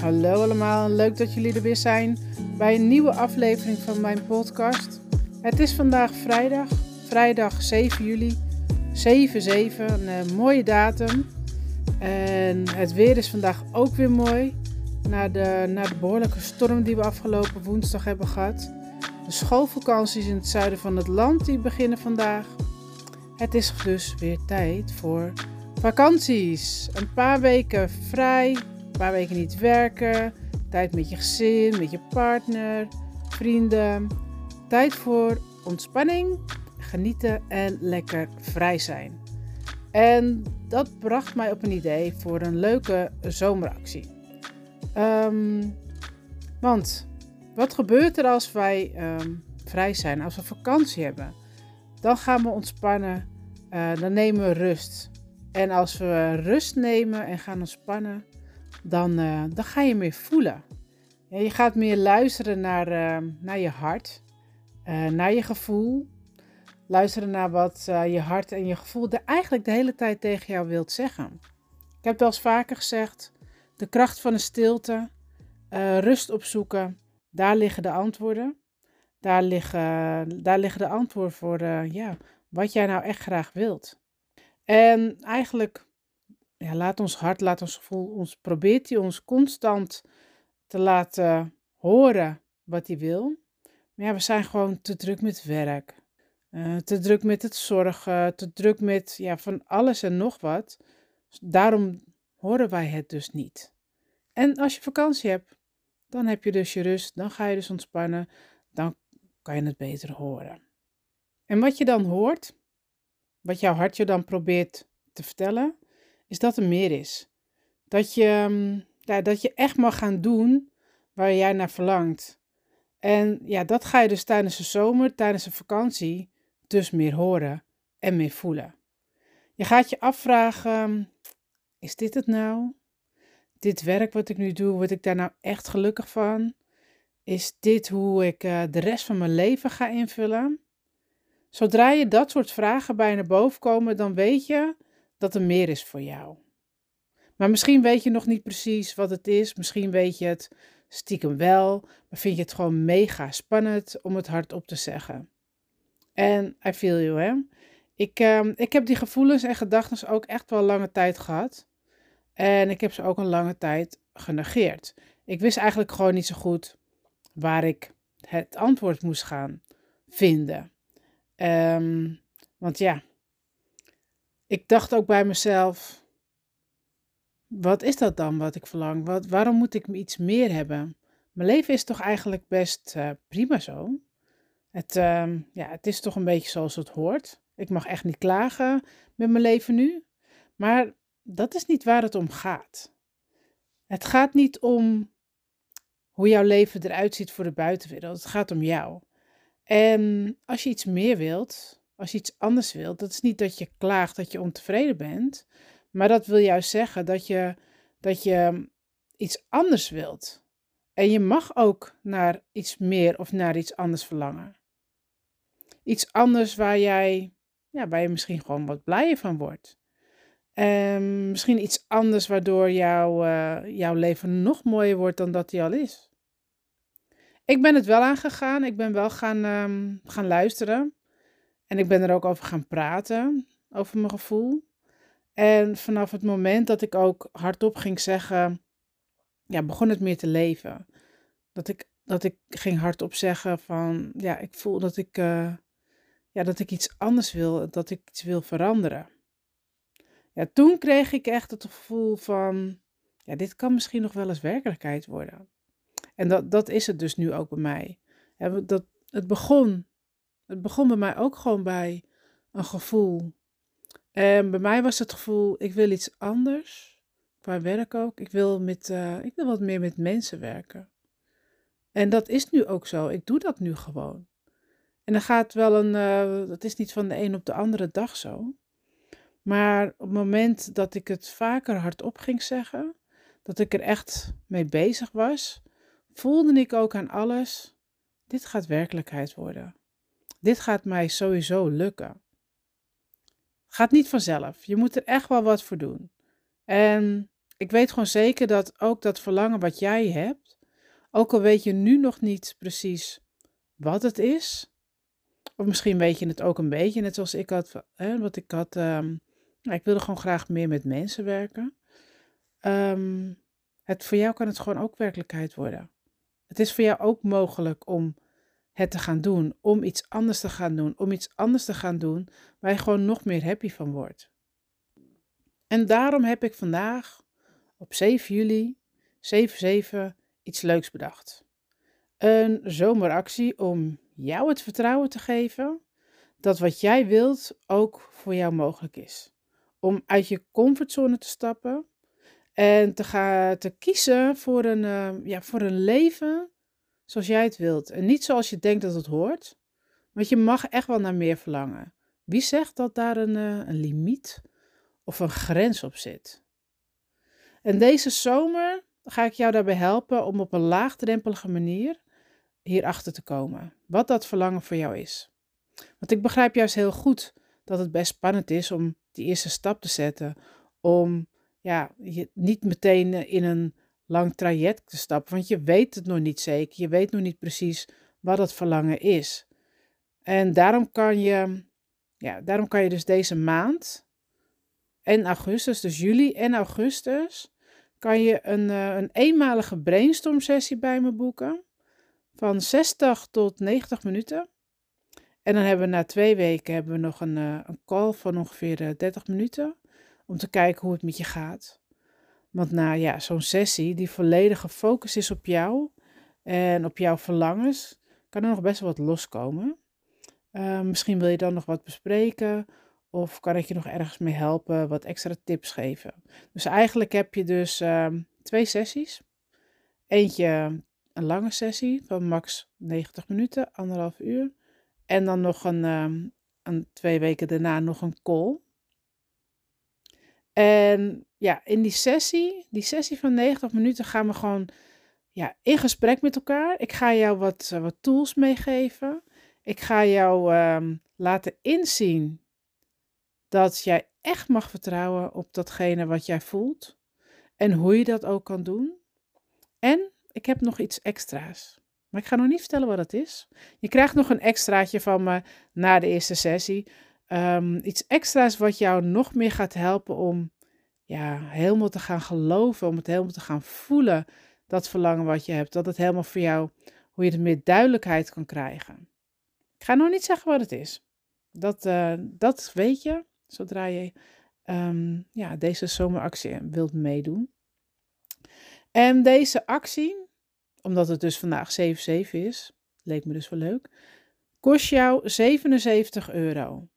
Hallo allemaal, leuk dat jullie er weer zijn bij een nieuwe aflevering van mijn podcast. Het is vandaag vrijdag, vrijdag 7 juli, 7-7, een uh, mooie datum. En het weer is vandaag ook weer mooi, na de, na de behoorlijke storm die we afgelopen woensdag hebben gehad. De schoolvakanties in het zuiden van het land die beginnen vandaag. Het is dus weer tijd voor vakanties. Een paar weken vrij, paar weken niet werken. Tijd met je gezin, met je partner, vrienden. Tijd voor ontspanning, genieten en lekker vrij zijn. En dat bracht mij op een idee voor een leuke zomeractie. Ehm, want wat gebeurt er als wij ehm, vrij zijn, als we vakantie hebben? Dan gaan we ontspannen, uh, dan nemen we rust. En als we rust nemen en gaan ontspannen, dan, uh, dan ga je meer voelen. Ja, je gaat meer luisteren naar, uh, naar je hart, uh, naar je gevoel. Luisteren naar wat je hart en je gevoel de, eigenlijk de hele tijd tegen jou wilt zeggen. Ik heb het al eens vaker gezegd: de kracht van de stilte, rust opzoeken, daar liggen de antwoorden. Daar liggen, daar liggen de antwoorden voor ja, wat jij nou echt graag wilt. En eigenlijk ja, laat ons hart, laat ons gevoel, ons, probeert hij ons constant te laten horen wat hij wil. Maar ja, we zijn gewoon te druk met werk. Uh, te druk met het zorgen, te druk met ja, van alles en nog wat. Daarom horen wij het dus niet. En als je vakantie hebt, dan heb je dus je rust, dan ga je dus ontspannen, dan kan je het beter horen. En wat je dan hoort, wat jouw hart je dan probeert te vertellen, is dat er meer is. Dat je, mm, ja, dat je echt mag gaan doen waar jij naar verlangt. En ja, dat ga je dus tijdens de zomer, tijdens de vakantie, dus meer horen en meer voelen. Je gaat je afvragen: is dit het nou? Dit werk wat ik nu doe, word ik daar nou echt gelukkig van? Is dit hoe ik uh, de rest van mijn leven ga invullen? Zodra je dat soort vragen bij naar boven komen, dan weet je dat er meer is voor jou. Maar misschien weet je nog niet precies wat het is. Misschien weet je het stiekem wel, maar vind je het gewoon mega spannend om het hardop te zeggen. En I feel you, hè? Ik, uh, ik heb die gevoelens en gedachten ook echt wel lange tijd gehad. En ik heb ze ook een lange tijd genegeerd. Ik wist eigenlijk gewoon niet zo goed waar ik het antwoord moest gaan vinden. Um, want ja, ik dacht ook bij mezelf: wat is dat dan wat ik verlang? Wat, waarom moet ik iets meer hebben? Mijn leven is toch eigenlijk best uh, prima zo. Het, uh, ja, het is toch een beetje zoals het hoort. Ik mag echt niet klagen met mijn leven nu. Maar dat is niet waar het om gaat. Het gaat niet om hoe jouw leven eruit ziet voor de buitenwereld. Het gaat om jou. En als je iets meer wilt, als je iets anders wilt, dat is niet dat je klaagt dat je ontevreden bent, maar dat wil juist zeggen dat je, dat je iets anders wilt. En je mag ook naar iets meer of naar iets anders verlangen. Iets anders waar jij, ja, waar je misschien gewoon wat blijer van wordt. En misschien iets anders waardoor jouw, uh, jouw leven nog mooier wordt dan dat hij al is. Ik ben het wel aangegaan. Ik ben wel gaan, um, gaan luisteren. En ik ben er ook over gaan praten, over mijn gevoel. En vanaf het moment dat ik ook hardop ging zeggen, ja, begon het meer te leven. Dat ik, dat ik ging hardop zeggen van, ja, ik voel dat ik, uh, ja, dat ik iets anders wil, dat ik iets wil veranderen. Ja, toen kreeg ik echt het gevoel van, ja, dit kan misschien nog wel eens werkelijkheid worden. En dat, dat is het dus nu ook bij mij. dat, het, begon, het begon bij mij ook gewoon bij een gevoel. En bij mij was het gevoel, ik wil iets anders. Qua werk ook. Ik wil, met, uh, ik wil wat meer met mensen werken. En dat is nu ook zo. Ik doe dat nu gewoon. En dan gaat wel een, uh, dat is niet van de een op de andere dag zo. Maar op het moment dat ik het vaker hardop ging zeggen, dat ik er echt mee bezig was, voelde ik ook aan alles, dit gaat werkelijkheid worden. Dit gaat mij sowieso lukken. Gaat niet vanzelf. Je moet er echt wel wat voor doen. En ik weet gewoon zeker dat ook dat verlangen wat jij hebt, ook al weet je nu nog niet precies wat het is, of misschien weet je het ook een beetje, net zoals ik had, hè, wat ik had, ehm, ik wilde gewoon graag meer met mensen werken. Um, het, voor jou kan het gewoon ook werkelijkheid worden. Het is voor jou ook mogelijk om het te gaan doen, om iets anders te gaan doen, om iets anders te gaan doen waar je gewoon nog meer happy van wordt. En daarom heb ik vandaag op 7 juli 7-7 iets leuks bedacht. Een zomeractie om jou het vertrouwen te geven dat wat jij wilt ook voor jou mogelijk is. Om uit je comfortzone te stappen en te gaan te kiezen voor een, uh, ja, voor een leven zoals jij het wilt. En niet zoals je denkt dat het hoort. Want je mag echt wel naar meer verlangen. Wie zegt dat daar een, uh, een limiet of een grens op zit? En deze zomer ga ik jou daarbij helpen om op een laagdrempelige manier hierachter te komen. Wat dat verlangen voor jou is. Want ik begrijp juist heel goed dat het best spannend is om die eerste stap te zetten. Om ja, je niet meteen eh, in een lang traject te stappen, want je weet het nog niet zeker. Je weet nog niet precies wat het verlangen is. En daarom kan je, ja, daarom kan je dus deze maand en augustus, dus juli en augustus, kan je een, uh, een eenmalige brainstorm sessie bij me boeken van 60 tot 90 minuten. En dan hebben we na twee weken hebben we nog een, uh, een call van ongeveer 30 minuten om te kijken hoe het met je gaat. Want na ja, zo'n sessie die volledig gefocust is op jou en op jouw verlangens, kan er nog best wel wat loskomen. Uh, misschien wil je dan nog wat bespreken of kan ik je nog ergens mee helpen, wat extra tips geven. Dus eigenlijk heb je dus uh, twee sessies. Eentje een lange sessie van max 90 minuten, anderhalf uur. En dan nog een, uh, een twee weken daarna nog een call en ja, in die sessie, die sessie van 90 minuten, gaan we gewoon ja, in gesprek met elkaar. Ik ga jou wat, eh, wat tools meegeven. Ik ga jou um, laten inzien dat jij echt mag vertrouwen op datgene wat jij voelt. En hoe je dat ook kan doen. En ik heb nog iets extra's. Maar ik ga nog niet vertellen wat het is. Je krijgt nog een extraatje van me na de eerste sessie. Um, iets extra's wat jou nog meer gaat helpen om ja, helemaal te gaan geloven, om het helemaal te gaan voelen, dat verlangen wat je hebt. Dat het helemaal voor jou, hoe je er meer duidelijkheid kan krijgen. Ik ga nog niet zeggen wat het is. Dat, uh, dat weet je zodra je um, ja, deze zomeractie wilt meedoen. En deze actie, omdat het dus vandaag 7-7 is, leek me dus wel leuk, kost jou 77 euro.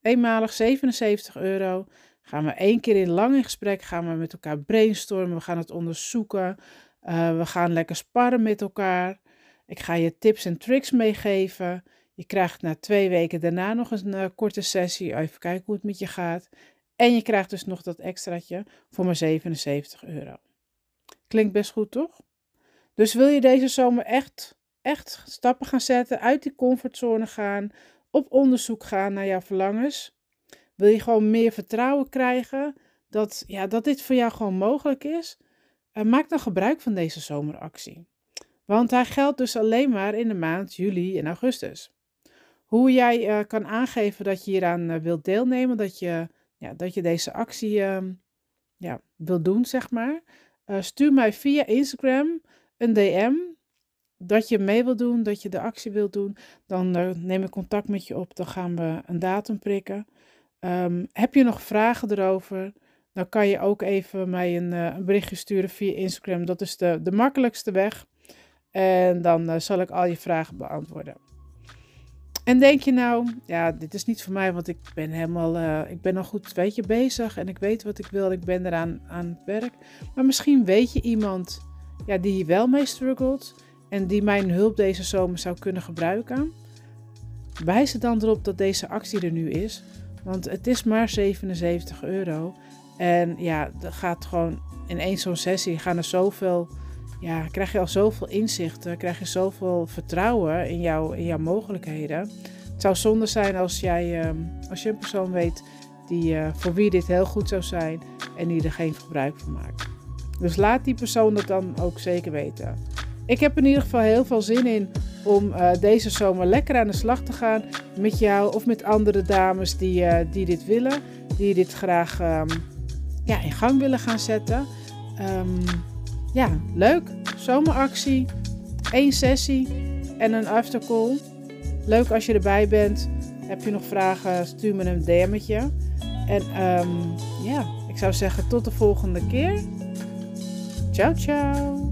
Eenmalig 77 euro. Gaan we één keer in lang in gesprek, gaan we met elkaar brainstormen, we gaan het onderzoeken. Uh, we gaan lekker sparren met elkaar. Ik ga je tips en tricks meegeven. Je krijgt na twee weken daarna nog een uh, korte sessie. Even kijken hoe het met je gaat. En je krijgt dus nog dat extraatje voor maar 77 euro. Klinkt best goed, toch? Dus wil je deze zomer echt, echt stappen gaan zetten, uit die comfortzone gaan, op onderzoek gaan naar jouw verlangens. Wil je gewoon meer vertrouwen krijgen dat, ja, dat dit voor jou gewoon mogelijk is? Uh, maak dan gebruik van deze zomeractie. Want hij geldt dus alleen maar in de maand juli en augustus. Hoe jij uh, kan aangeven dat je hieraan uh, wilt deelnemen, dat je, ja, dat je deze actie ehm, ja, wilt doen, zeg maar. stuur mij via Instagram een DM dat je mee wil doen, dat je de actie wilt doen, dan uh, neem ik contact met je op. Dan gaan we een datum prikken. Um, heb je nog vragen erover? Dan kan je ook even mij een, uh, berichtje sturen via Instagram. Dat is de, de makkelijkste weg. En dan uh, zal ik al je vragen beantwoorden. En denk je nou, ja, dit is niet voor mij, want ik ben helemaal, ik ben al goed, weet je, bezig en ik weet wat ik wil, ik ben eraan aan het werk. Maar misschien weet je iemand, ja, die hier wel mee struggelt en die mijn hulp deze zomer zou kunnen gebruiken, wijs er dan erop dat deze actie er nu is. Want het is maar 77 euro. En ja, er gaat gewoon in één zo'n sessie gaan er zoveel. Ja, krijg je al zoveel inzichten, krijg je zoveel vertrouwen in, jou, in jouw mogelijkheden. Het zou zonde zijn als jij, ehm, als je een persoon weet die, uh, voor wie dit heel goed zou zijn en die er geen gebruik van maakt. Dus laat die persoon dat dan ook zeker weten. Ik heb in ieder geval heel veel zin in om uh, deze zomer lekker aan de slag te gaan met jou of met andere dames die, uh, die dit willen, die dit graag um, ja, in gang willen gaan zetten. Um, ja, leuk. Zomeractie, één sessie en een aftercall. Leuk als je erbij bent. Heb je nog vragen, stuur me een DM'tje. En um, ja, ik zou zeggen tot de volgende keer. Ciao, ciao.